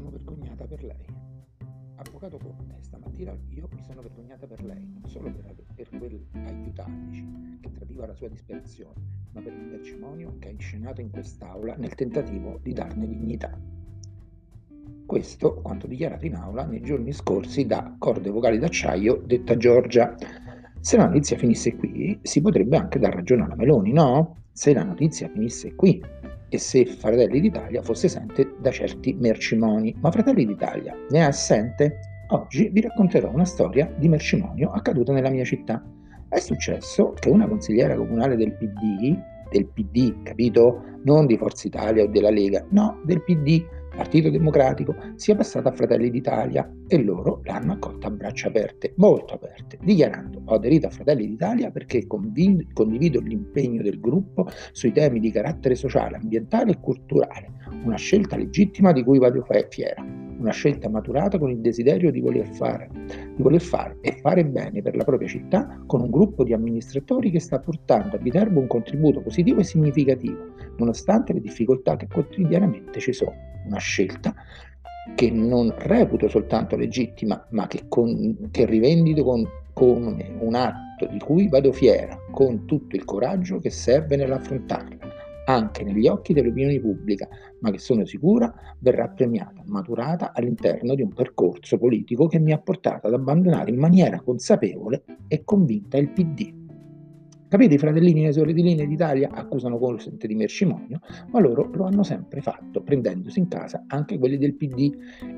vergognata per lei. Avvocato Conte, stamattina io mi sono vergognata per lei, non solo per, per quel aiutateci che tradiva la sua disperazione, ma per il mercimonio che ha inscenato in quest'aula nel tentativo di darne dignità. Questo quanto dichiarato in aula nei giorni scorsi da corde vocali d'acciaio detta Giorgia. Se la notizia finisse qui, si potrebbe anche dar ragione alla Meloni, no? Se la notizia finisse qui, e se Fratelli d'Italia fosse assente da certi mercimoni. Ma Fratelli d'Italia ne è assente? Oggi vi racconterò una storia di mercimonio accaduta nella mia città. È successo che una consigliera comunale del PD, del PD, capito? Non di Forza Italia o della Lega, no, del PD, Partito Democratico sia passata a Fratelli d'Italia e loro l'hanno accolta a braccia aperte, molto aperte, dichiarando ho aderito a Fratelli d'Italia perché convind- condivido l'impegno del gruppo sui temi di carattere sociale, ambientale e culturale, una scelta legittima di cui vado fiera, una scelta maturata con il desiderio di voler fare, di voler fare e fare bene per la propria città con un gruppo di amministratori che sta portando a Viterbo un contributo positivo e significativo, nonostante le difficoltà che quotidianamente ci sono una scelta che non reputo soltanto legittima, ma che, con, che rivendico con, con un atto di cui vado fiera, con tutto il coraggio che serve nell'affrontarla, anche negli occhi dell'opinione pubblica, ma che sono sicura verrà premiata, maturata all'interno di un percorso politico che mi ha portato ad abbandonare in maniera consapevole e convinta il PD. Capite, i fratellini e le sorelline d'Italia accusano Consent di mercimonio, ma loro lo hanno sempre fatto, prendendosi in casa anche quelli del PD.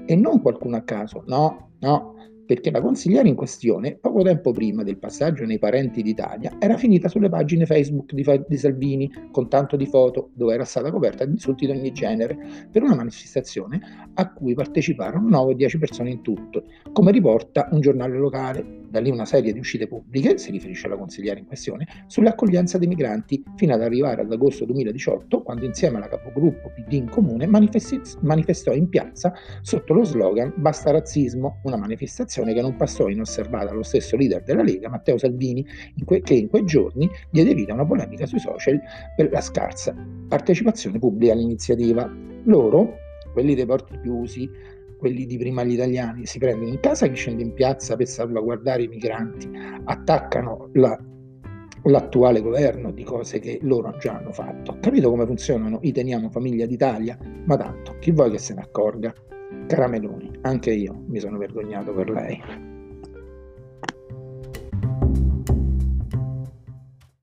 E non qualcuno a caso, no, no, perché la consigliera in questione, poco tempo prima del passaggio nei parenti d'Italia, era finita sulle pagine Facebook di, di, Salvini con tanto di foto dove era stata coperta di insulti di ogni genere per una manifestazione a cui parteciparono 9 o 10 persone in tutto, come riporta un giornale locale. Da lì una serie di uscite pubbliche, si riferisce alla consigliera in questione, sull'accoglienza dei migranti, fino ad arrivare ad agosto 2018, quando insieme alla capogruppo PD in comune manifestò in piazza sotto lo slogan Basta razzismo, una manifestazione che non passò inosservata allo stesso leader della Lega, Matteo Salvini, in que- che in quei giorni diede vita a una polemica sui social per la scarsa partecipazione pubblica all'iniziativa. Loro, quelli dei porti chiusi, quelli di prima gli italiani, si prendono in casa chi scende in piazza per salvaguardare i migranti, attaccano la l'attuale governo di cose che loro già hanno fatto. Capito come funzionano i teniamo famiglia d'Italia? Ma tanto, chi vuoi che se ne accorga? Cara Meloni, anche io mi sono vergognato per lei.